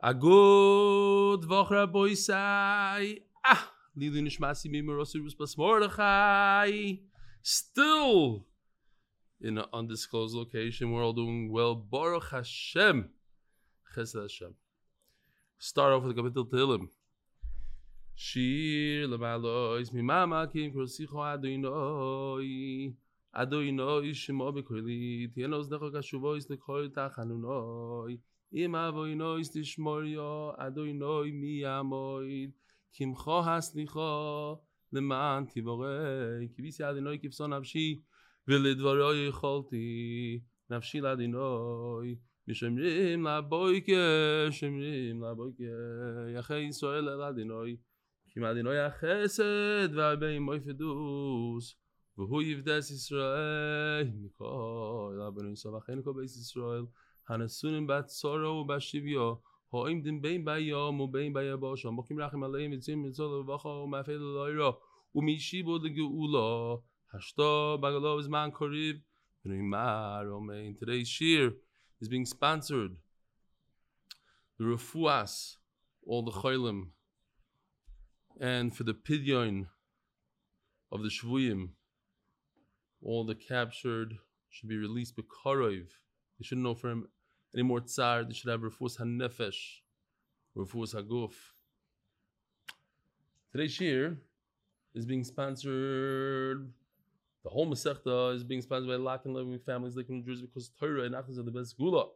A good vachra boy say. Ah, Lili Nishmasi Mimarosirus Basmordechai. Still in an undisclosed location. We're all doing well. Baruch Hashem. Chesed Hashem. Start off with the Kapitel Tehillim. Shir lemalois mi mamakim krosicho adoinoi. Adoinoi shimo bekoili. Tienos necho kashuvois lekoi tachanunoi. לכל תחנונוי אם אבוינויס תשמוריו אדוינוי מי יעמוד קמחו הסליחו למען תבורי כי ביסי אדוינוי כבשו נפשי ולדברו יכולתי נפשי לאדוינוי משמרים לבויקה שמרים לבויקה יחי ישראל אל אדוינוי כי מאדינוי החסד והרבה מוי פדוס והוא יבדס ישראל מכל רבנו יסוף אחינו כל בייס ישראל Hanasunim bat sorrow bat shivyo. Hoim din bein bayom u bein bayabosham. Mokim rachim aleim etzim mitzol vacha u korib. Rimar. Today's shir is being sponsored. The rufuas, all the cholim, and for the pidyon of the shvuyim, all the captured should be released b'karov. They shouldn't know him any more tsar. They should have refus hanefesh, refus haguf. Today's year is being sponsored. The whole Masechta is being sponsored by Lock and Lebovic Families Lakewood New Jersey because Torah and Achdus are the best gula.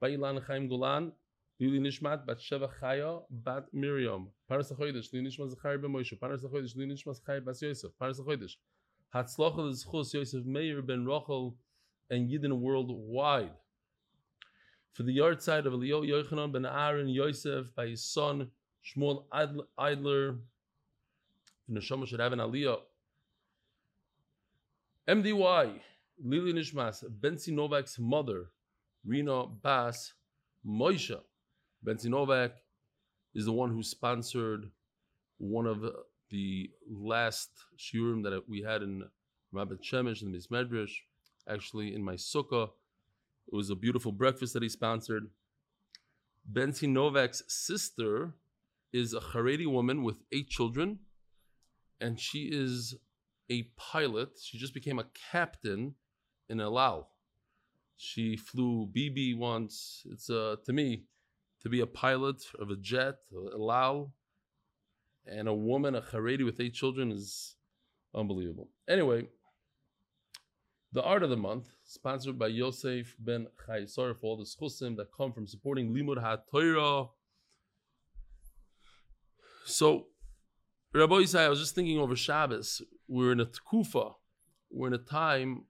By Elan Chaim Golan, Lili Nishmat Bat Sheva Chaya Bat Miriam. Paras HaChodesh, Lili Nishmat Zachari Ben Moshe. Paras HaChodesh, Lili Nishmat Zachari Bas Yosef. Paras HaChodesh. Hatzlocha L'Zchus Yosef Meir Ben Rochel and Yidden worldwide. For the yard side of Eliyahu Yochanan Ben Aaron Yosef by his son Shmuel Idler. The Neshama should have an aliyah. MDY, Lili Nishmas, Bensie Novak's mother, Rena Bas Moshe. Benzi Novak is the one who sponsored one of the last shiurim that we had in Rabbit Shemesh and Miss Medrash. Actually, in my sukkah, it was a beautiful breakfast that he sponsored. Benzi Novak's sister is a Haredi woman with eight children, and she is a pilot. She just became a captain in El Al. She flew BB once. It's uh, to me to be a pilot of a jet, a Lal, and a woman, a Haredi with eight children is unbelievable. Anyway, the art of the month, sponsored by Yosef Ben Chaisar for all the schusim that come from supporting Limud HaTorah. So, Rabbi Yisai, I was just thinking over Shabbos. We're in a tkufa. We're in a time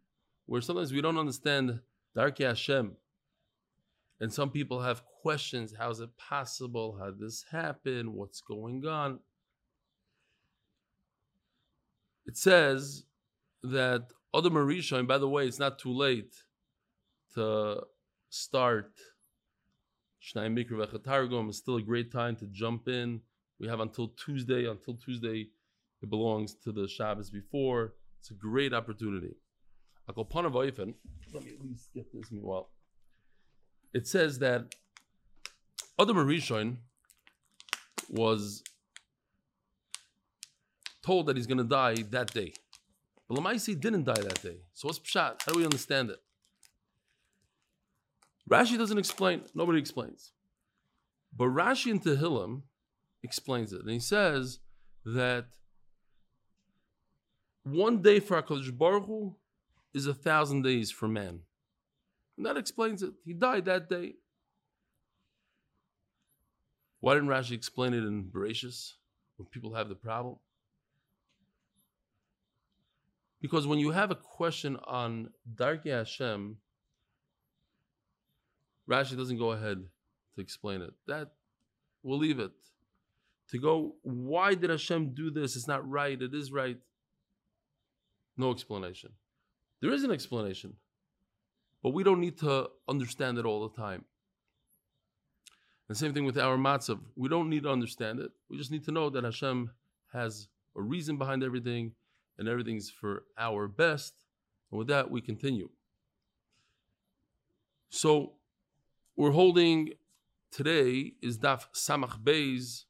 where sometimes we don't understand Darkei Hashem. And some people have questions. How is it possible? How did this happen? What's going on? It says that Adam Marisha, and by the way, it's not too late to start Shnai Mikra Vechatargum. It's still a great time to jump in. We have until Tuesday. Until Tuesday, it belongs to the Shabbos before. It's a great opportunity. Let me at least get this meanwhile. It says that Adam Rishon was told that he's going to die that day. But Lamaisi didn't die that day. So what's pshat? How do we understand it? Rashi doesn't explain. Nobody explains. But Rashi in Tehillim explains it. And he says that one day for HaKadosh Baruch Hu is a thousand days for man. And that explains it. He died that day. Why didn't Rashi explain it in Bereshis when people have the problem? Because when you have a question on Darkei Hashem, Rashi doesn't go ahead to explain it. That we'll leave it. To go, why did Hashem do this? It's not right. It is right. No explanation. There is an explanation, but we don't need to understand it all the time. The same thing with our matzav. We don't need to understand it. We just need to know that Hashem has a reason behind everything, and everything's for our best. And with that, we continue. So we're holding Today is Daf Samach Beis,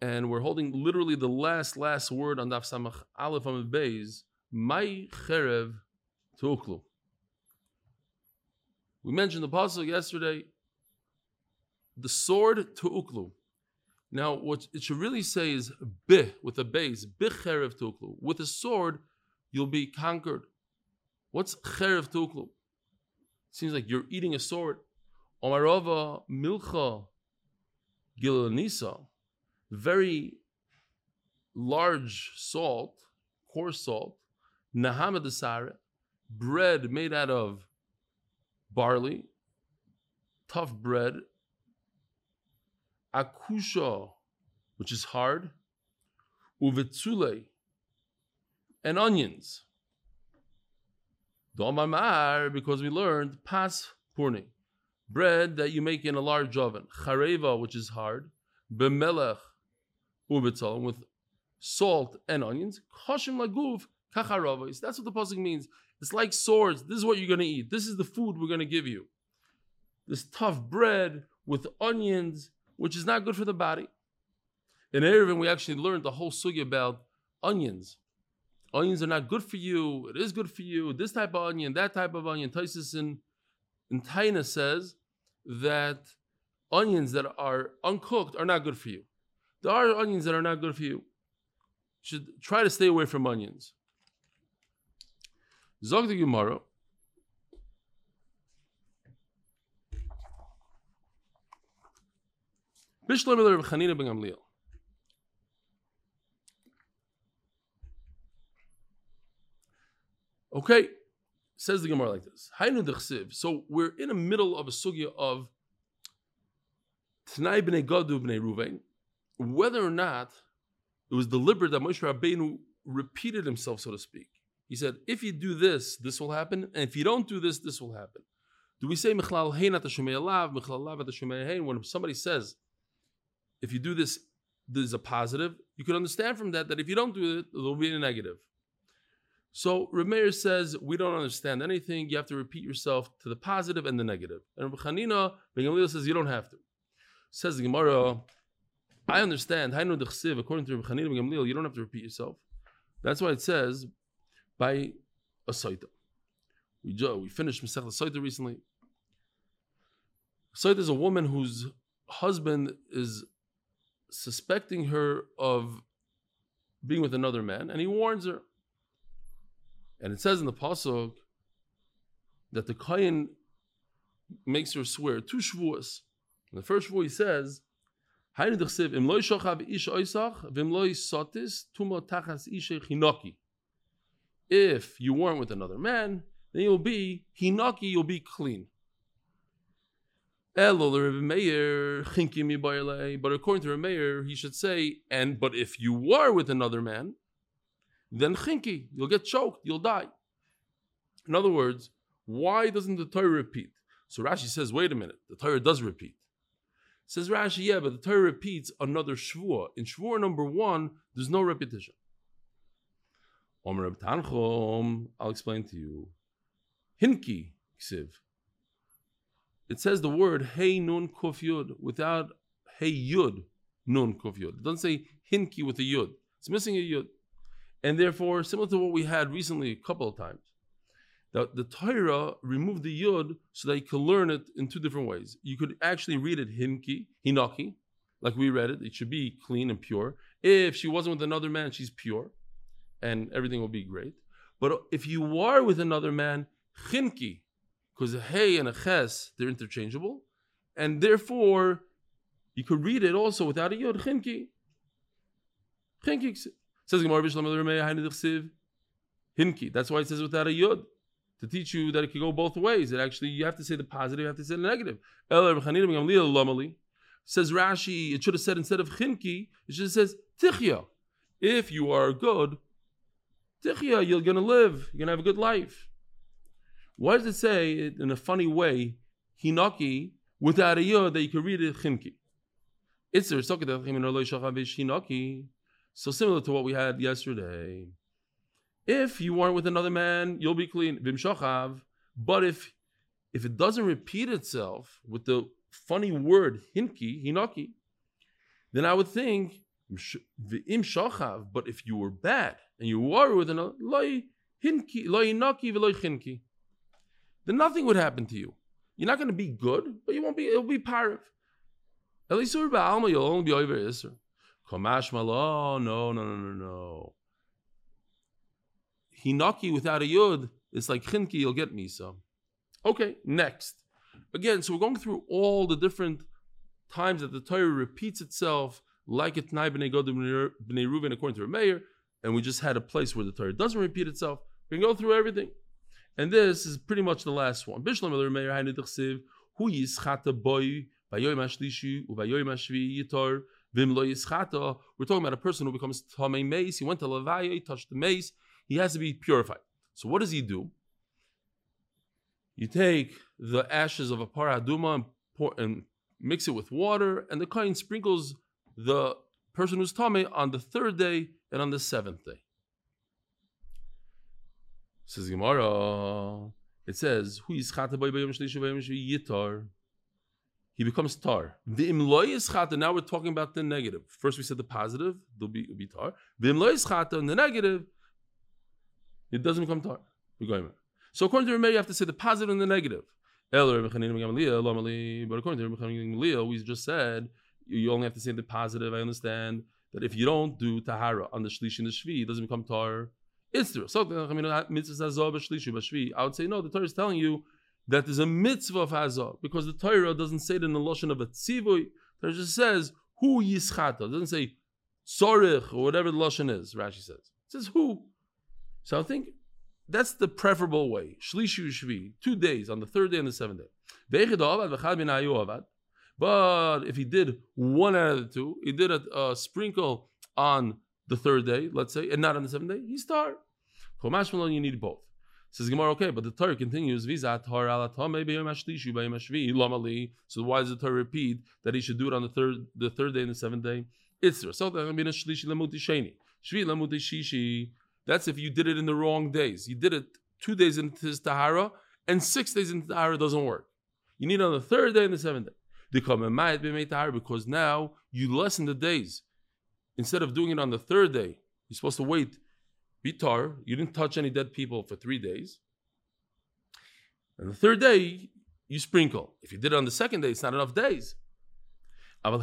and we're holding literally the last, last word on Daf Samach Aleph Amud Beis, Mai Cherev Tuklu. We mentioned the puzzle yesterday, the sword to Uklu. Now, what it should really say is Bih, with a base, Bih Cherev Tuklu. With a sword, you'll be conquered. What's Cherev Tuklu? Seems like you're eating a sword. Omarova Milcha Gilanisa, very large salt, coarse salt, Nahamadasara, bread made out of barley, tough bread, akusha, which is hard, uvetzule, and onions. Domamar, because we learned pas purni, bread that you make in a large oven, chareva, which is hard, bemelech ubetzal, with salt and onions, koshim laguf kacharavos. That's what the pasuk means. It's like swords. This is what you're going to eat. This is the food we're going to give you. This tough bread with onions, which is not good for the body. In Eruvin, we actually learned the whole sugi about onions. Onions are not good for you. It is good for you. This type of onion, that type of onion. Taisus in, in Taina says that onions that are uncooked are not good for you. There are onions that are not good for you. you should try to stay away from onions. Zog the Gemara. Bishlam Rav Chanina ben Gamliel. Okay, says the Gemara like this. So we're in the middle of a sugya of Tanai b'nei Gadu b'nei Ruvain, whether or not it was deliberate that Moshe Rabbeinu repeated himself, so to speak. He said, if you do this, this will happen, and if you don't do this, this will happen. Do we say Michlal Hein Alav, Michlal? When somebody says, if you do this, there's a positive, you can understand from that that if you don't do it, there'll be a negative. So Rameir says, we don't understand anything. You have to repeat yourself to the positive and the negative. And Rabbi Chanina, Ben says, you don't have to. Says the Gemara, I understand. According to Rabbi Chanina Ben you don't have to repeat yourself. That's why it says, by a Saita. We, we finished Masech Saita recently. Saita is a woman whose husband is suspecting her of being with another man, and he warns her. And it says in the pasuk that the kohen makes her swear two shvuas. In the first shvuah he says, if you weren't with another man, then you'll be hinaki, you'll be clean. But according to Rameir, he should say, and but if you were with another man, then chinki, you'll get choked, you'll die. In other words, why doesn't the Torah repeat? So Rashi says, wait a minute, the Torah does repeat. Says Rashi, yeah, but the Torah repeats another shvuah. In shvuah number one, there's no repetition. I'll explain to you. Hinki, ksiv. It says the word hey nun kuf yud without hey yud nun kuf yud. It doesn't say hinki with a yud. It's missing a yud. And therefore, similar to what we had recently a couple of times, the, the Torah removed the yud so that you could learn it in two different ways. You could actually read it hinki, hinaki, like we read it. It should be clean and pure. If she wasn't with another man, she's pure and everything will be great. But if you are with another man, chinki, because a hey and a ches, they're interchangeable, and therefore you could read it also without a yod, chinki. Chinki says Gemara Hinki. That's why it says without a yod to teach you that it could go both ways. That actually you have to say the positive, you have to say the negative. Says Rashi, it should have said instead of chinki, it should have says tichya. If you are good, Tichya, you're to live. You're to have a good life. Why does it say in a funny way, Hinaki, without a yod, that you can read it Chimki? It's so similar to what we had yesterday. If you weren't with another man, you'll be clean. But if if it doesn't repeat itself with the funny word, hinki, hinaki, then I would think shachav. But if you were bad and you were with an loy hinki, hinaki, veloy hinki, then nothing would happen to you. You're not going to be good, but you won't be. It'll be parav. Elisur ba'alma, you'll only be over iser. Kamash malo, oh, no, no, no, no, no. Hinaki without a yud, it's like chinki, you'll get me misa. Okay, next. Again, so we're going through all the different times that the Torah repeats itself, like it Tnai b'nei Godim b'nei Reuven according to Meir, and we just had a place where the Torah doesn't repeat itself. We can go through everything. And this is pretty much the last one. Bishlam Meir Hainu Hu Yischata Boy, Yitor, Vim Lo Yischata. We're talking about a person who becomes Tamei Mace. He went to Levaya, he touched the mace. He has to be purified. So what does he do? You take the ashes of a paraduma and, pour, and mix it with water, and the kohen sprinkles the person who's tame on the third day and on the seventh day. Says Gemara. It says, "Who is yitar?" He becomes tar. The imloy is chata. Now we're talking about the negative. First we said the positive. There'll be, be tar. The imloy is chata, and the negative, it doesn't become tar. We're going. So according to Rameir, you have to say the positive and the negative. But according to Rabbi we just said you only have to say the positive. I understand that if you don't do tahara on the shlish and the shvi, it doesn't become tar. True. So uh, I would say no. The Torah is telling you that there's a mitzvah of hazah because the Torah doesn't say it in the lashon of a tzivui. It just says who yischata. It doesn't say sorich or whatever the lashon is. Rashi says it says who. So I think that's the preferable way. Shlishu shvi, two days on the third day and the seventh day. But if he did one out of the two, he did a, a sprinkle on the third day, let's say, and not on the seventh day, he's tar. Chomash Malon, you need both. Says Gemara, okay, but the Torah continues, So why does the Torah repeat that he should do it on the third the third day and the seventh day? It's so that's if you did it in the wrong days. You did it two days into his Tahara, and six days into Tahara doesn't work. You need on the third day and the seventh day. Because now you lessen the days. Instead of doing it on the third day, you're supposed to wait. Bitar, you didn't touch any dead people for three days. And the third day, you sprinkle. If you did it on the second day, it's not enough days. What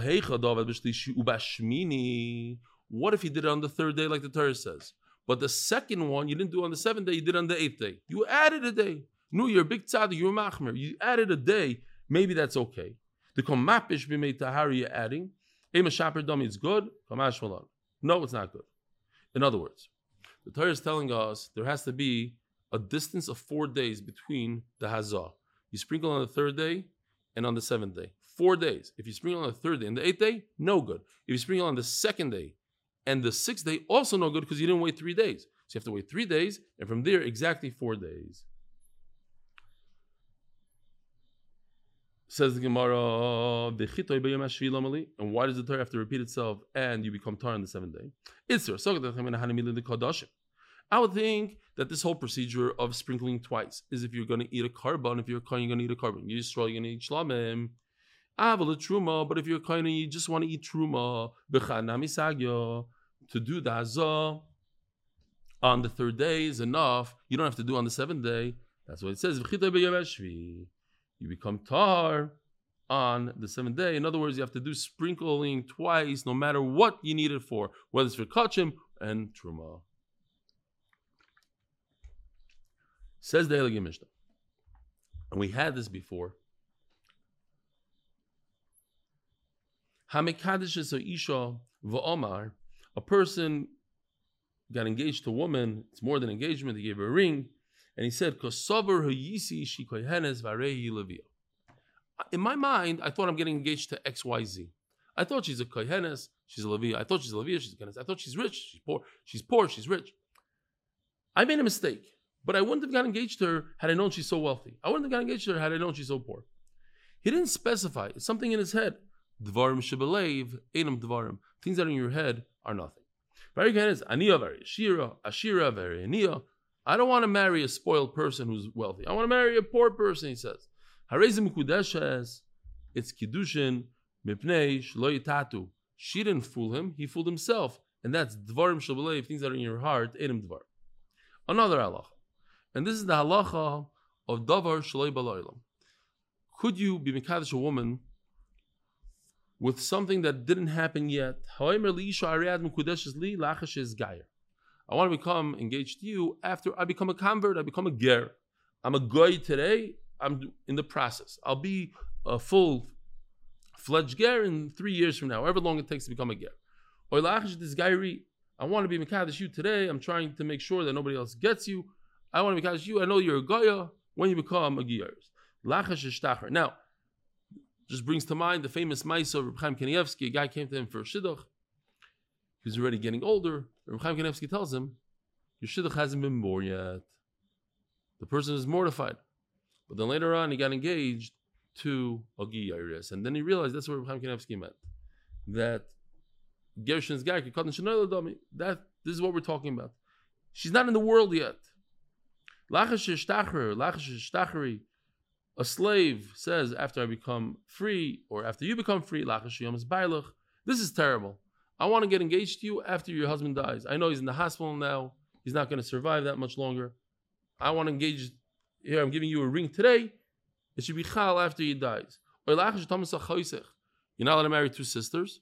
if you did it on the third day, like the Torah says? But the second one, you didn't do on the seventh day, you did on the eighth day. You added a day. No, you're a big tzaddik, you're a machmer. You added a day. Maybe that's okay. The komapish b'mei tahari you're adding. Ema shaper dummy is good. No, it's not good. In other words, the Torah is telling us there has to be a distance of four days between the hazah. You sprinkle on the third day and on the seventh day. Four days. If you sprinkle on the third day and the eighth day, no good. If you sprinkle on the second day and the sixth day, also no good because you didn't wait three days. So you have to wait three days, and from there, exactly four days. Says the Gemara, and why does the Torah have to repeat itself and you become tar on the seventh day? I would think that this whole procedure of sprinkling twice is if you're going to eat a carbon, if you're kind, you're going to eat a carbon, you destroy, you're going to eat shlamim. Aval truma, but if you're kind of you just want to eat truma, to do the hazah on the third day is enough. You don't have to do on the seventh day. That's what it says. You become tar on the seventh day. In other words, you have to do sprinkling twice, no matter what you need it for, whether it's for kachim and truma. Says the Elegim Mishnah. And we had this before. Hamikadish is isha v'omar a person got engaged to a woman, it's more than engagement, he gave her a ring, and he said, In my mind, I thought I'm getting engaged to XYZ. I thought she's a kohenes, she's a Leviah. I thought she's a Leviah, she's a kohenes. I thought she's rich, she's poor, she's poor, she's rich. I made a mistake, but I wouldn't have got engaged to her had I known she's so wealthy. I wouldn't have got engaged to her had I known she's so poor. He didn't specify. It's something in his head. Dvarim shebelev, enam dvarim. Things that are in your head are nothing. Very very ashira, ashira very. I don't want to marry a spoiled person who's wealthy. I want to marry a poor person, he says. Harezim kudeshes, it's kiddushin mipnei shlo yitatu. She didn't fool him; he fooled himself, and that's dvarim shabalev, things that are in your heart, edim dvar. Another halacha, and this is the halacha of davar shaloi baloilam. Could you be mekadosh a woman with something that didn't happen yet? I want to become engaged to you after I become a convert, I become a ger. I'm a goy today, I'm in the process. I'll be a full fledged ger in three years from now, however long it takes to become a ger. Or this gairi, I want to be Mekadesh you today. I'm trying to make sure that nobody else gets you. I want to Mekadesh you. I know you're a Goya when you become a. Lachash Now, just brings to mind the famous Maisa of Reb Chaim Kanievsky. A guy came to him for a Shidduch. He's already getting older. Reb Chaim Kanievsky tells him, Your Shidduch hasn't been born yet. The person is mortified. But then later on, he got engaged to a Giyars. And then he realized that's what Reb Chaim Kanievsky meant. That Gershon's guy, that this is what we're talking about. She's not in the world yet. A slave says, after I become free, or after you become free, this is terrible. I want to get engaged to you after your husband dies. I know he's in the hospital now. He's not going to survive that much longer. I want to engage. Here, I'm giving you a ring today. It should be chal after he dies. You're not allowed to marry two sisters.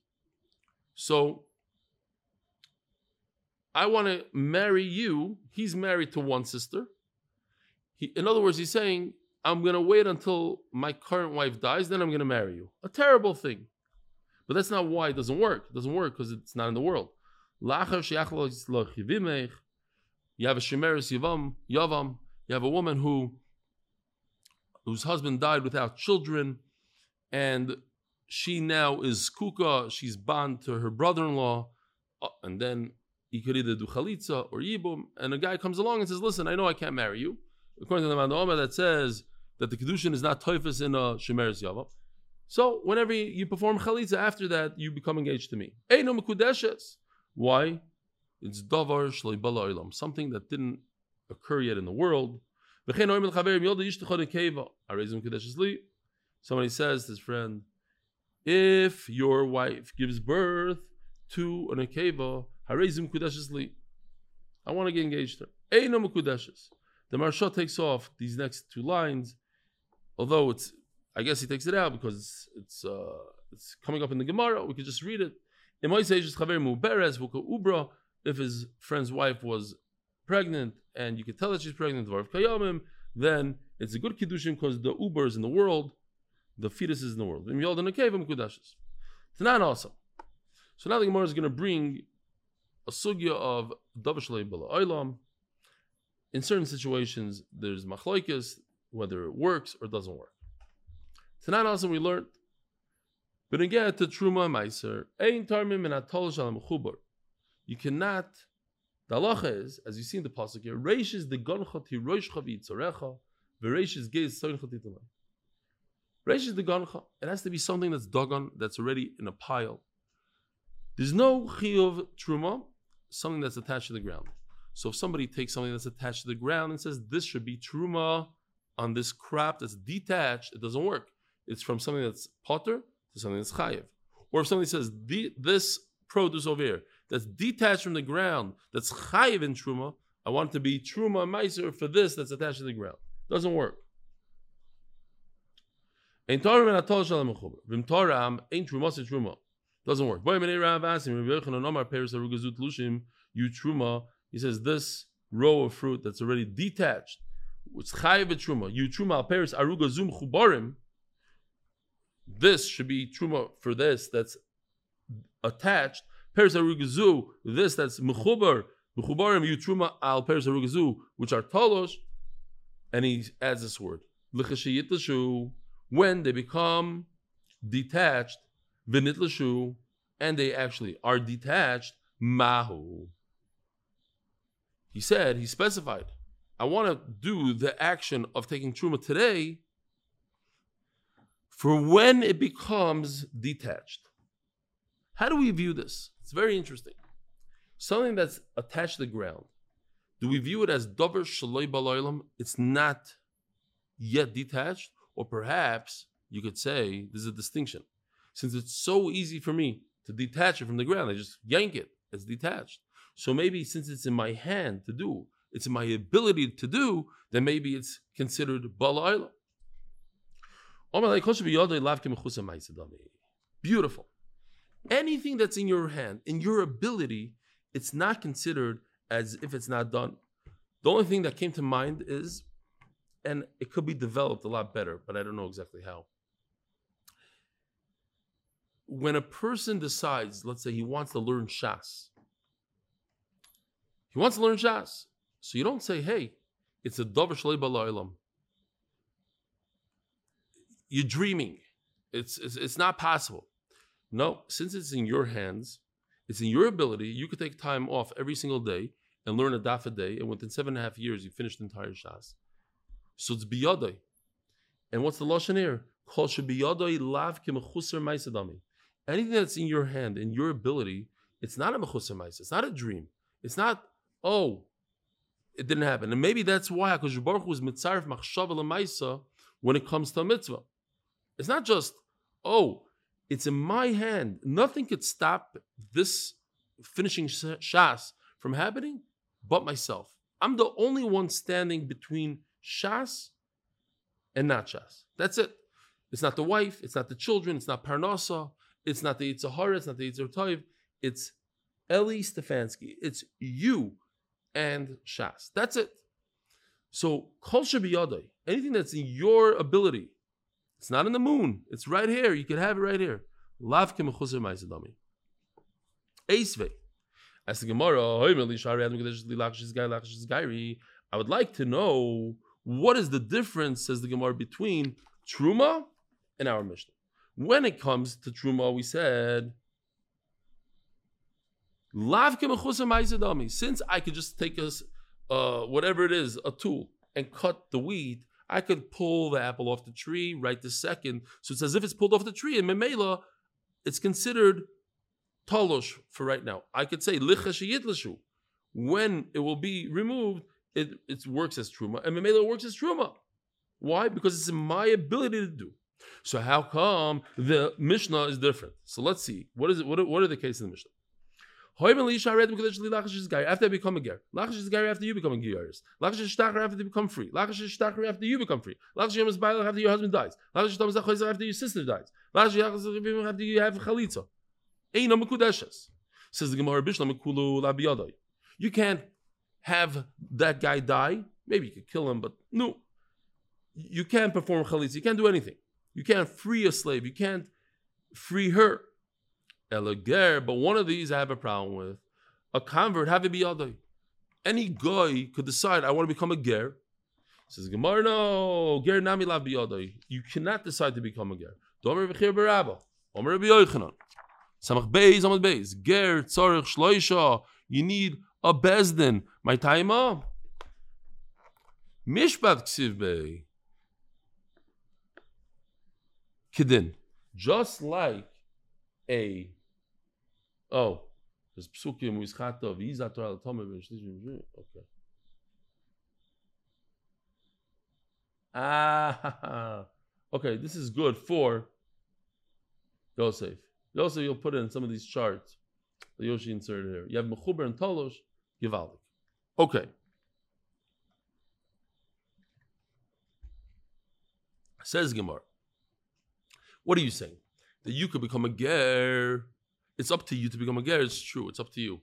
So I want to marry you. He's married to one sister. He, in other words, he's saying, I'm going to wait until my current wife dies, then I'm going to marry you. A terrible thing. But that's not why it doesn't work. It doesn't work because it's not in the world. You have a shemeris yavam, yavam. You have a woman who whose husband died without children, and she now is kuka, she's bound to her brother-in-law, uh, and then he could either do chalitza or yibum, and a guy comes along and says, listen, I know I can't marry you. According to the Mandoma that says that the kedushin is not toifus in a shemeres yavam. So whenever you perform chalitza, after that you become engaged to me. Eino mekudeshes. Why? It's davar shloi something that didn't occur yet in the world. Somebody says to his friend, if your wife gives birth to an akeva, harezim kudashesli. I want to get engaged to her. Eino mekudeshes. The Maharsha takes off these next two lines, although it's, I guess he takes it out because it's it's, uh, it's coming up in the Gemara. We could just read it. If his friend's wife was pregnant and you could tell that she's pregnant, then it's a good kiddushin because the uber is in the world the fetus is in the world. Tanan also. So now the Gemara is going to bring a sugya of davashlei bala oilam. In certain situations, there's machloikis whether it works or doesn't work. Tanan also we learned. But again, to truma meiser, ein tarmim and atol shalom chubur. You cannot. The halacha is, as you see in the pasuk here, reish is the gonchot hi roish chavi tzorecha, v'reish is geiz soin chotitalam. Reish is the gancha. It has to be something that's dagon, that's already in a pile. There's no chiyuv truma, something that's attached to the ground. So if somebody takes something that's attached to the ground and says this should be truma on this crop that's detached, it doesn't work. It's from something that's potter to something that's chayiv. Or if somebody says this produce over here that's detached from the ground, that's chayiv in truma, I want it to be truma meiser for this that's attached to the ground. Doesn't work. Torah Shalom Torah Truma Truma. Doesn't work. He says this row of fruit that's already detached, which Chayiv Truma, you Truma al Peres Arugazum Chubarim, this should be Truma for this that's attached. Peres Arugazu, this that's Mechubar, Mechubarim, you Truma al Peres Arugazu, which are Talosh, and he adds this word. L'chashiyit l'shu, when they become detached, vinitlashu, and they actually are detached, mahu. He said, he specified, I want to do the action of taking truma today for when it becomes detached. How do we view this? It's very interesting. Something that's attached to the ground. Do we view it as dover shaloi baloilam? It's not yet detached, or perhaps you could say there's a distinction. Since it's so easy for me to detach it from the ground, I just yank it, it's detached. So maybe since it's in my hand to do, it's in my ability to do, then maybe it's considered bala'ila. Beautiful. Anything that's in your hand, in your ability, it's not considered as if it's not done. The only thing that came to mind is, and it could be developed a lot better, but I don't know exactly how. When a person decides, let's say he wants to learn Shas, he wants to learn Shas. So you don't say, hey, it's a Dover Shalei Balaylam. You're dreaming. It's, it's, it's not possible. No, since it's in your hands, it's in your ability, you could take time off every single day and learn a daf a day, and within seven and a half years, you finish the entire Shas. So it's biyadai. And what's the Lashon here? Kol shebiyadai lav kemechusar maisadami. Anything that's in your hand, in your ability, it's not a mechusar maisa. It's not a dream. It's not, oh, it didn't happen. And maybe that's why HaKadosh Baruch Hu is mitzaref machshav maisa when it comes to a mitzvah. It's not just, oh, it's in my hand. Nothing could stop this finishing shas from happening but myself. I'm the only one standing between Shas and not Shas. That's it. It's not the wife, it's not the children, it's not Parnasa, it's not the Yitzhahara, it's not the Yitzhar it's Eli Stefansky. It's you and Shas. That's it. So, Kol Shabiyadai, anything that's in your ability, it's not in the moon, it's right here. You can have it right here. Maizadami. Eisvei. As the Gemara, I would like to know what is the difference, says the Gemara, between Truma and our Mishnah. When it comes to Truma, we said, since I could just take us uh, whatever it is, a tool, and cut the weed, I could pull the apple off the tree right this second. So it's as if it's pulled off the tree, and Memela, it's considered talosh for right now. I could say licha When it will be removed, it, it works as truma, and memela works as truma. Why? Because it's in my ability to do. So how come the Mishnah is different? So let's see. What is it? What are, what are the cases in the Mishnah? After I become a ger, lachash is after you become a geris. Lachash is after you become free. Lachash is after you become free. Lachash is after your husband dies. Lachash is after your sister dies. Lachash is after you have chalitza. Eina mekudeshes. Says the Gemara Bishlam Mekulu Labiyadai. You can't have that guy die. Maybe you could kill him, but no. You can't perform chalitza. You can't do anything. You can't free a slave. You can't free her. Elager, but one of these I have a problem with. A convert, have it be other. Any guy could decide, I want to become a ger. Says Gemara, no, ger nami lav You cannot decide to become a ger. Domer v'chir barabba. Omer Rabbi Yochanan. Samach Beis, Amud Beis. Ger, Tzorich, Shloisha. You need a Bezdin. My up. Mishpat Ksiv Bey. Kidin. Just like a. Oh. There's psukim Torah Okay. Ah, okay, this is good for Yosef. Also, you'll put in some of these charts. The Yoshi inserted here. You have Mechuber and Tolosh, Givaldik. Okay. Says Gemara. What are you saying? That you could become a ger. It's up to you to become a ger. It's true. It's up to you.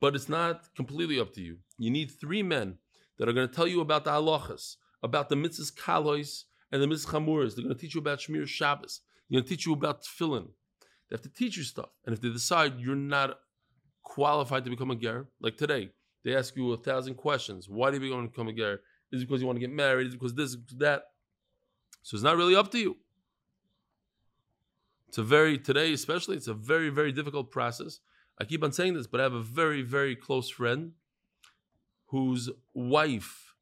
But it's not completely up to you. You need three men that are going to tell you about the halachas, about the mitzvahs kalois and the mitzvahs chamuras. They're going to teach you about Shmir Shabbos. They're going to teach you about tefillin. They have to teach you stuff. And if they decide you're not qualified to become a ger, like today, they ask you a thousand questions. Why do you want to become a ger? Is it because you want to get married? Is it because this, is that? So it's not really up to you. It's a very, today especially, it's a very, very difficult process. I keep on saying this, but I have a very, very close friend whose wife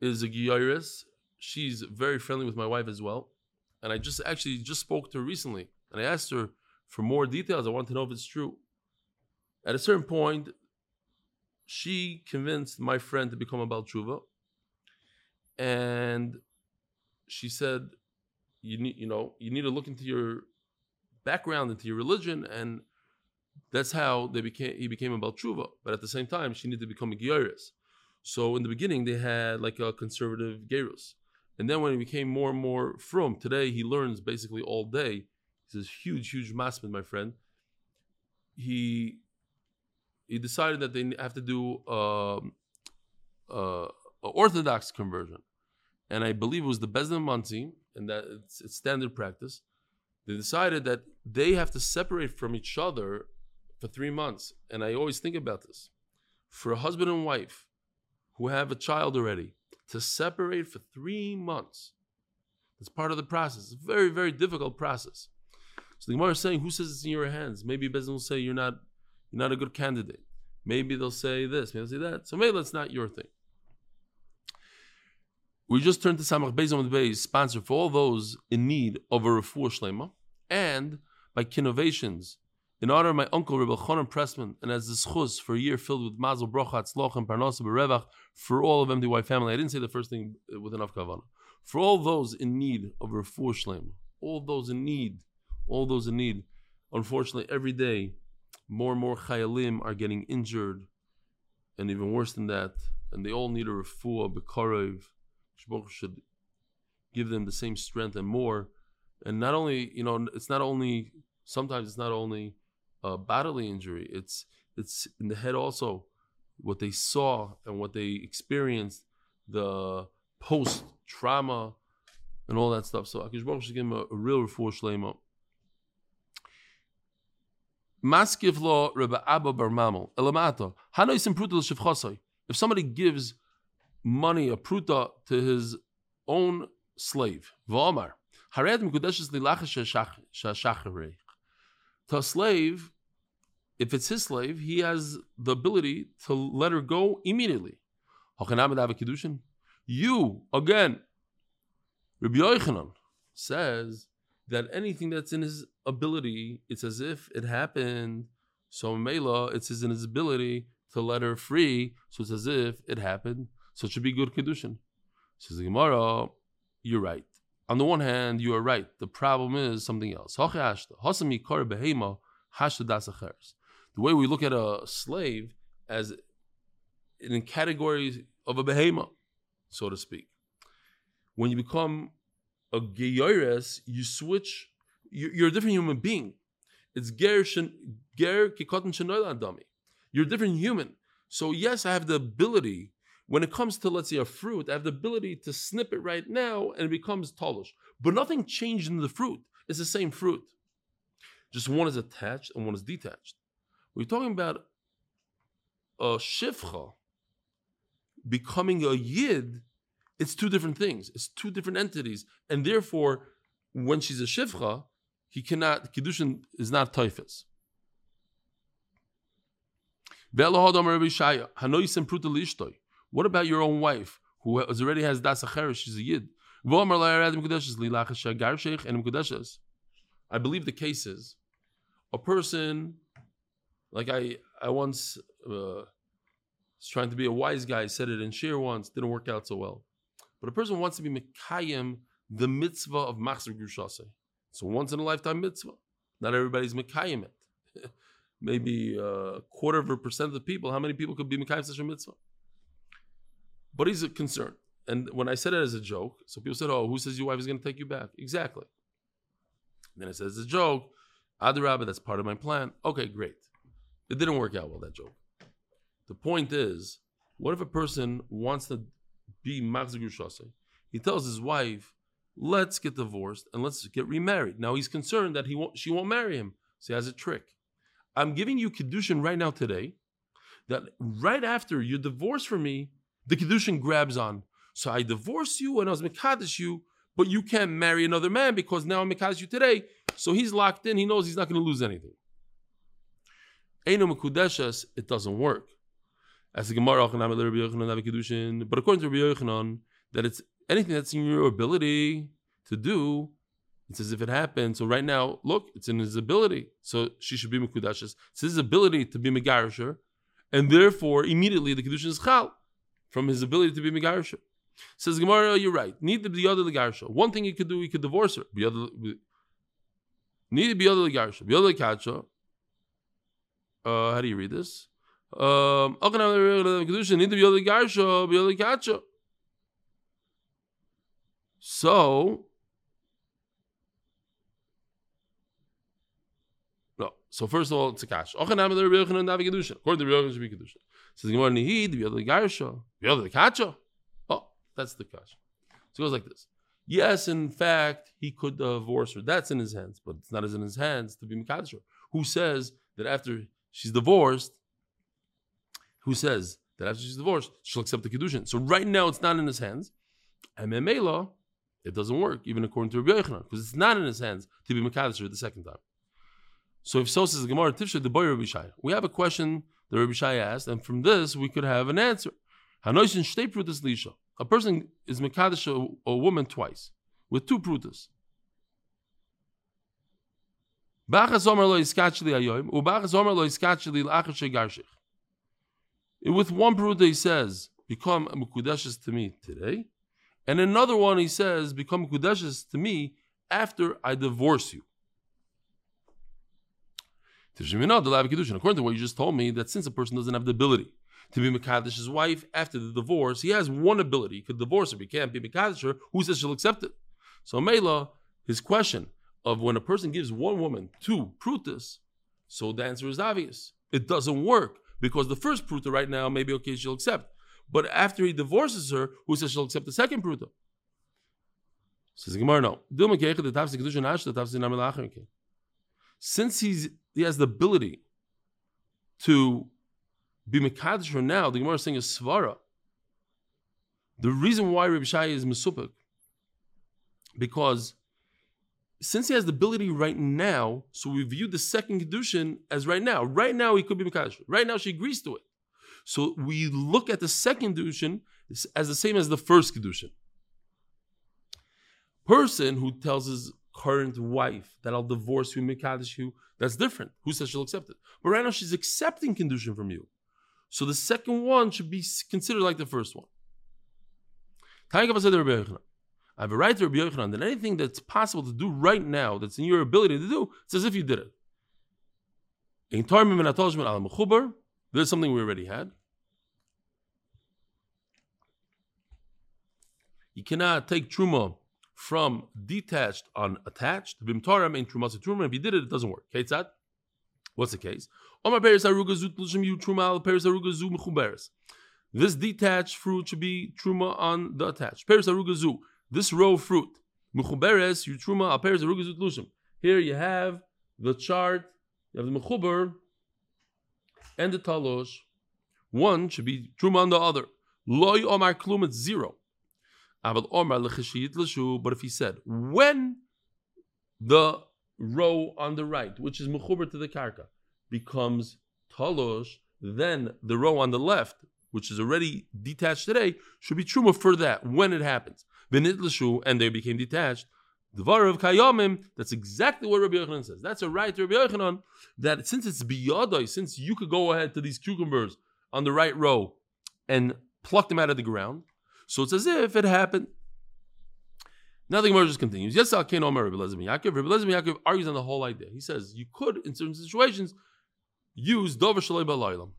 is a Giyaris. She's very friendly with my wife as well. And I just actually just spoke to her recently. And I asked her for more details. I want to know if it's true. At a certain point, she convinced my friend to become a Balchuva. And she said, you need you know you need to look into your background, into your religion, and that's how they became. He became a Baltruva, but at the same time, she needed to become a Gioris. So in the beginning, they had like a conservative Gerus, and then when he became more and more from, today he learns basically all day. He's this huge, huge masmid, my friend. He he decided that they have to do um, uh, Orthodox conversion, and I believe it was the Bezdin Manzi, and that it's, it's standard practice. They decided that they have to separate from each other for three months, and I always think about this: for a husband and wife who have a child already to separate for three months. It's part of the process. It's a very, very difficult process. So the Gemara is saying, who says it's in your hands? Maybe Bezin will say you're not, you're not a good candidate. Maybe they'll say this, maybe they'll say that. So maybe that's not your thing. We just turned to Samach on the Beis, sponsor for all those in need of a refuah shlema, and by Kidnovations, in honor of my uncle Reb Elchanan Pressman, and as the schus for a year filled with mazel bracha, tzloch, and parnasa berevach for all of MDY family. I didn't say the first thing with enough kavanah. For all those in need of a refuah shlema, all those in need, all those in need. Unfortunately, every day, more and more chayalim are getting injured, and even worse than that, and they all need a refuah bekarov should give them the same strength and more. And not only, you know, it's not only sometimes it's not only a bodily injury; it's it's in the head also. What they saw and what they experienced, the post trauma, and all that stuff. So Akish Baruch should give him a, a real refuah shlema. Maskiv lo Rebbe Abba Bar Mamel Elamato Hanoisim Prutal Shivchosoi. If somebody gives money, a pruta, to his own slave. V'omar. To a slave, if it's his slave, he has the ability to let her go immediately. You, again, Rabbi Yochanan says that anything that's in his ability, it's as if it happened. So Mela, it's in his ability to let her free. So it's as if it happened so it should be good kedushin. Says the Gemara, you're right. On the one hand, you are right. The problem is something else. The way we look at a slave as in categories of a behema, so to speak. When you become a geyores, you switch. You're a different human being. It's ger ger kikotin dummy. You're a different human. So yes, I have the ability when it comes to, let's say, a fruit, I have the ability to snip it right now and it becomes talish. But nothing changed in the fruit. It's the same fruit. Just one is attached and one is detached. We're talking about a shifcha becoming a yid. It's two different things. It's two different entities. And therefore, when she's a shifcha, he cannot, Kiddushin is not typhus. What about your own wife who already has das acheres? She's a yid. I believe the case is a person, like I, I once uh, was trying to be a wise guy, said it in share once, didn't work out so well. But a person wants to be mekayim the mitzvah of machzor grushase. So once in a lifetime mitzvah. Not everybody's mekayim it. Maybe a quarter of a percent of the people. How many people could be mekayim such a mitzvah? But he's a concern. And when I said it as a joke, so people said, "Oh, who says your wife is going to take you back?" Exactly. then I said it's a joke. Adarabba, that's part of my plan. Okay, great. It didn't work out well that joke. The point is, what if a person wants to be machzor He tells his wife, "Let's get divorced and let's get remarried." Now he's concerned that he won't, she won't marry him, so he has a trick. I'm giving you kedushin right now today. That right after you divorce from me, the Kedushin grabs on. So I divorce you and I was Mekadesh you, but you can't marry another man because now I'm Mekadesh you today. So he's locked in. He knows he's not going to lose anything. Eino Mekudeshes, it doesn't work. As the Gemara, but according to Rabbi Yochanan, that it's anything that's in your ability to do, it's as if it happened. So right now, look, it's in his ability. So she should be Mekudeshes. It's his ability to be Megarisher, and therefore immediately the Kedushin is Chal from his ability to be Megarisha. Says Gemara, you're right. Need the other legarsha. One thing he could do, he could divorce her. Need the other legarsha. Biyother kacha. Uh, how do you read this? Um, need the biyother kacha. So, no. So first of all, it's a kash. According to the Rebbe Yochanan, should be kedusha. Says Gemara, nihid biyother garsha, biyother kacha. Oh, that's the question. So it goes like this. Yes, in fact, he could divorce her. That's in his hands, but it's not as in his hands to be Mikadosh Who says that after she's divorced, who says that after she's divorced, she'll accept the Kedushin? So right now, it's not in his hands. MMA law, it doesn't work, even according to Rabbi Yochanan, because it's not in his hands to be Mekadosh the second time. So if so says the Gemara, Tifsha, the boy Rabbi Shai. We have a question that Rabbi Shai asked, and from this we could have an answer. Hanoishin shtei prutas lisha. A person is mekadesh a, a, woman twice with two prutas. With one pruta he says, become mukudeshes to me today, and another one he says, become mukudeshes to me after I divorce you. According to what you just told me, that since a person doesn't have the ability to be Makadish's wife after the divorce, he has one ability. He could divorce her, he can't be Makadish her. Who says she'll accept it? So Mela, his question of when a person gives one woman two prutas, so the answer is obvious. It doesn't work because the first pruta right now, maybe okay, she'll accept. But after he divorces her, who says she'll accept the second pruta? Says Gemara, no. Since he's he has the ability to be Mekadosh for now, the Gemara is saying is Svara. The reason why Rabbi Shai is Mesupik, because since he has the ability right now, so we view the second Kedushin as right now. Right now, he could be Mekadosh. Right now, she agrees to it. So we look at the second Kedushin as the same as the first Kedushin. Person who tells his current wife that I'll divorce you, Mekadosh you, that's different. Who says she'll accept it? But right now, she's accepting Kedushin from you. So the second one should be considered like the first one. I have a right to Rabbi Yochanan that anything that's possible to do right now, that's in your ability to do, it's as if you did it. There's something we already had. You cannot take truma from detached on attached. Bimtaram in truma truma. If you did it, it doesn't work. What's the case? This detached fruit should be truma on the attached. Peres arugazu. This row fruit. Mechuberes, you truma al peres arugazu tlushim. Here you have the chart, you have the mechuber and the talosh. One should be truma on the other. Loy omar klum, it's zero. But if he said, when the row on the right, which is mechuber to the karka, becomes talosh, then the row on the left, which is already detached today, should be truma for that when it happens. Benit Benitlashu, and they became detached. The var of kayamim, that's exactly what Rabbi Yochanan says. That's a right to Rabbi Yochanan that since it's biyadai, since you could go ahead to these cucumbers on the right row and pluck them out of the ground, so it's as if it happened. Now the Gemara just continues. Yes, Al Kain Omer Rabbi Lezim Yaakov. Rabbi Lezim Yaakov argues on the whole idea. He says you could, in certain situations, use dover shalei balaylam.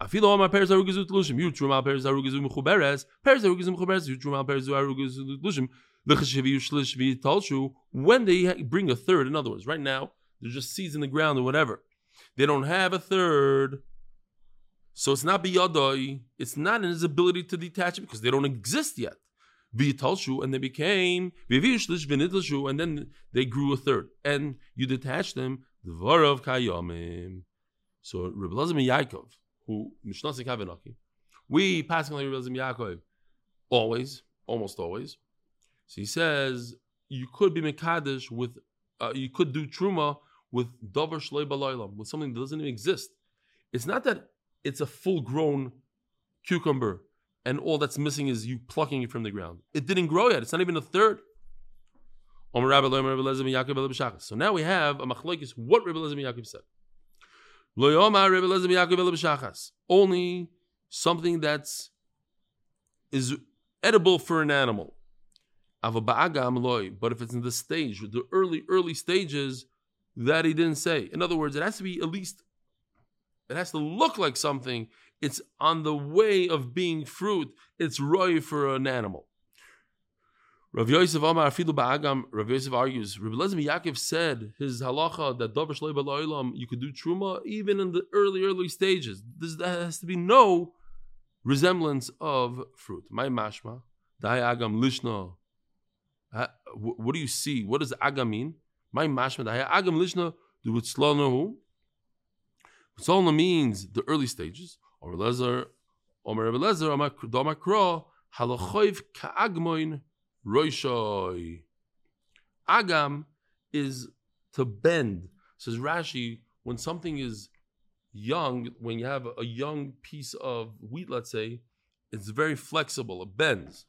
Afilo amar peres arugizu tlushim. You truma peres arugizu mechuberes. Peres arugizu mechuberes. You truma peres arugizu tlushim. V'chashivi ushlish v'yitalshu. When they bring a third, in other words, right now they're just seeds in the ground or whatever. They don't have a third. So it's not biyadoi. It's not in his ability to detach it because they don't exist yet. V'yitalshu, and they became v'yishlish v'nitlashu, and then they grew a third. And you detach them. Dvarav kayomim. So Rabbi Lazim Yaakov, who Mishnasik Havenaki, we passing like Rabbi Lazim Yaakov always, almost always. So he says you could be Mekadesh with, uh, you could do Truma with Dover Shloi Balaylam, with something that doesn't even exist. It's not that it's a full grown cucumber and all that's missing is you plucking it from the ground. It didn't grow yet. It's not even a third. So now we have a machlokes. What Rabbi Lezim Yaakov said. Only something that's is edible for an animal. But if it's in the stage, the early, early stages, that he didn't say. In other words, it has to be at least, it has to look like something. It's on the way of being fruit. It's roy for an animal. Rav Yosef Amar Afilu Ba'agam, Rav Yosef argues, Rav Lezmi Yaakov said his halacha that Dover Shloi B'Lo'ilam, you could do truma even in the early, early stages. There has to be no resemblance of fruit. My mashma, Dai Agam Lishna. What do you see? What does Agam mean? My mashma, Dai Agam Lishna, do it slow Solna means the early stages. Or Lezer, Omer Lezer, Omar Kro, Halachoiv Ka'agmoin, Roishoi. Agam is to bend. Says Rashi, when something is young, when you have a young piece of wheat, let's say, it's very flexible, it bends.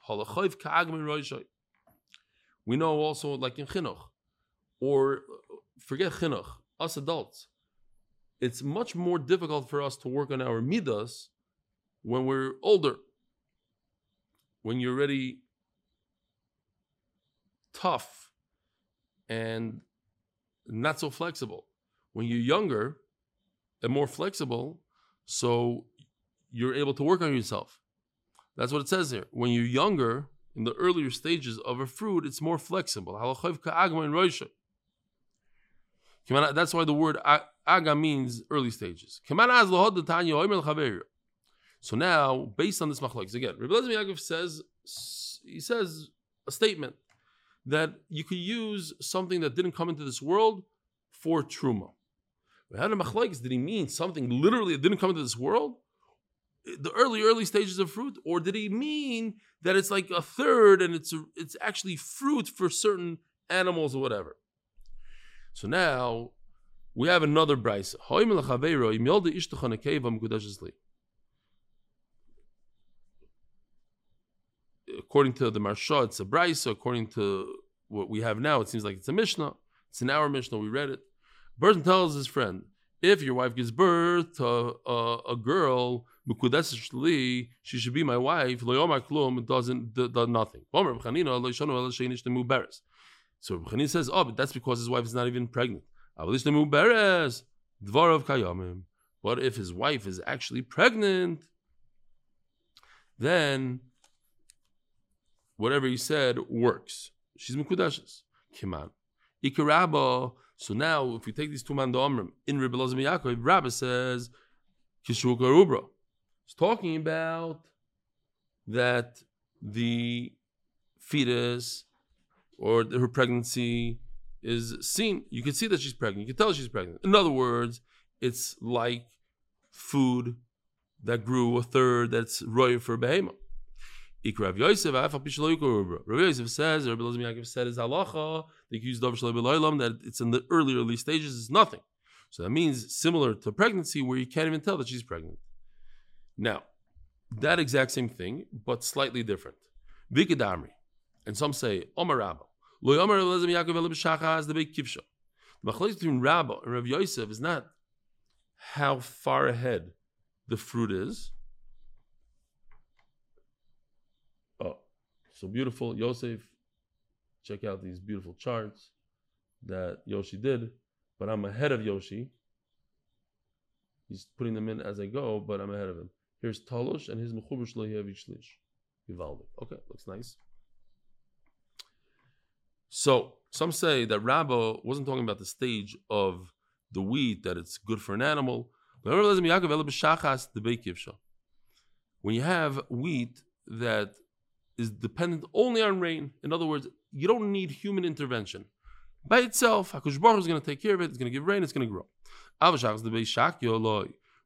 We know also, like in chinuch, or uh, forget chinuch, us adults, it's much more difficult for us to work on our midas when we're older. When you're already tough and not so flexible. When you're younger and more flexible, so you're able to work on yourself. That's what it says here. When you're younger, in the earlier stages of a fruit, it's more flexible. That's why the word aga means early stages. So now, based on this machlokes, again, Rabbi Yaakov says he says a statement that you could use something that didn't come into this world for truma. Did he mean something literally that didn't come into this world? The early, early stages of fruit? Or did he mean that it's like a third and it's a, it's actually fruit for certain animals or whatever? So now we have another brisa. according to the Maharsha, it's a Brisa. According to what we have now, it seems like it's a Mishnah. It's an hour Mishnah. We read it. Burton tells his friend, if your wife gives birth to a, a girl, she should be my wife. It doesn't does nothing. So Chanin says, oh, but that's because his wife is not even pregnant. But if his wife is actually pregnant, then whatever he said works. She's mukudashes. Ikarabba. So now, if we take these two man in Rebbe Lazim Yaakov, Rabbi says, Kishuk Rubra. He's talking about that the fetus or her pregnancy is seen. You can see that she's pregnant. You can tell she's pregnant. In other words, it's like food that grew a third that's royal for behemoth. Rav Yosef, Rav Yosef says, Rabbi Elazar Yaakov said is halacha, they use that it's in the early, early stages, is nothing. So that means similar to pregnancy where you can't even tell that she's pregnant. Now, that exact same thing, but slightly different. Vikidamri. And some say, Omar Rabba. Lo the big kivsha. The machlokes between Rabba and Rav Yosef is not how far ahead the fruit is, Oh, So beautiful, Yosef. Check out these beautiful charts that Yoshi did, but I'm ahead of Yoshi. He's putting them in as I go, but I'm ahead of him. Here's Talosh and his Mechuber Shloyevish Lish. Vivaldi. Okay, looks nice. So some say that Rabba wasn't talking about the stage of the wheat, that it's good for an animal. When you have wheat that is dependent only on rain. In other words, you don't need human intervention. By itself, Hakush Baruch is going to take care of it. It's going to give rain. It's going to grow.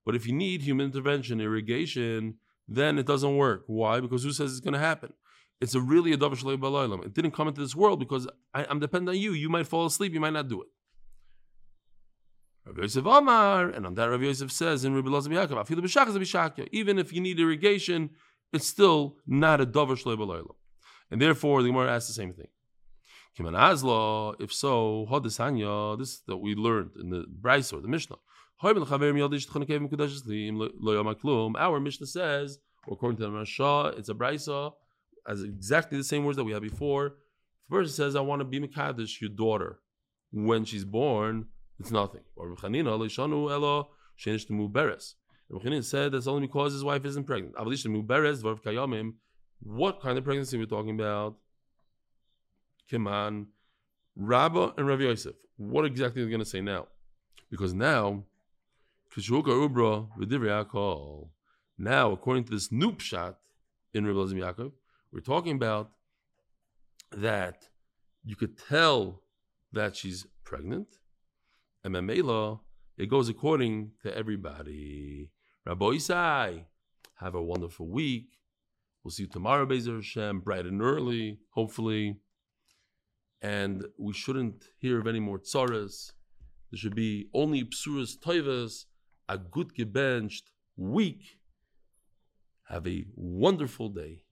But if you need human intervention, irrigation, then it doesn't work. Why? Because who says it's going to happen? It's a really a davar shalei It didn't come into this world because I, am dependent on you. You might fall asleep. You might not do it. Rav Yosef Amar, and on that Rav Yosef says in Rabbi Lazar Yaakov, even if you need irrigation, it's still not a dover shleib And therefore, the Gemara asks the same thing. Kiman Azla, if so, Hodesanya, this that we learned in the Brisa or the Mishnah. Our Mishnah says, according to the Rasha, it's a Brisa, as exactly the same words that we had before. A person says, I want to be Mekadosh, your daughter, when she's born, it's nothing. Or. Rabbi said that's only because his wife isn't pregnant. What kind of pregnancy are we're talking about? Kiman, Rabba and Rav Yosef. What exactly are they going to say now? Because now, now, according to this new pshat in Lazim Yaakov, we're talking about that you could tell that she's pregnant, and Mamela, it goes according to everybody. Rabbi Isai, have a wonderful week. We'll see you tomorrow, Bezer Hashem, bright and early, hopefully. And we shouldn't hear of any more tzaras. There should be only psuras toivas, a good gebenched week. Have a wonderful day.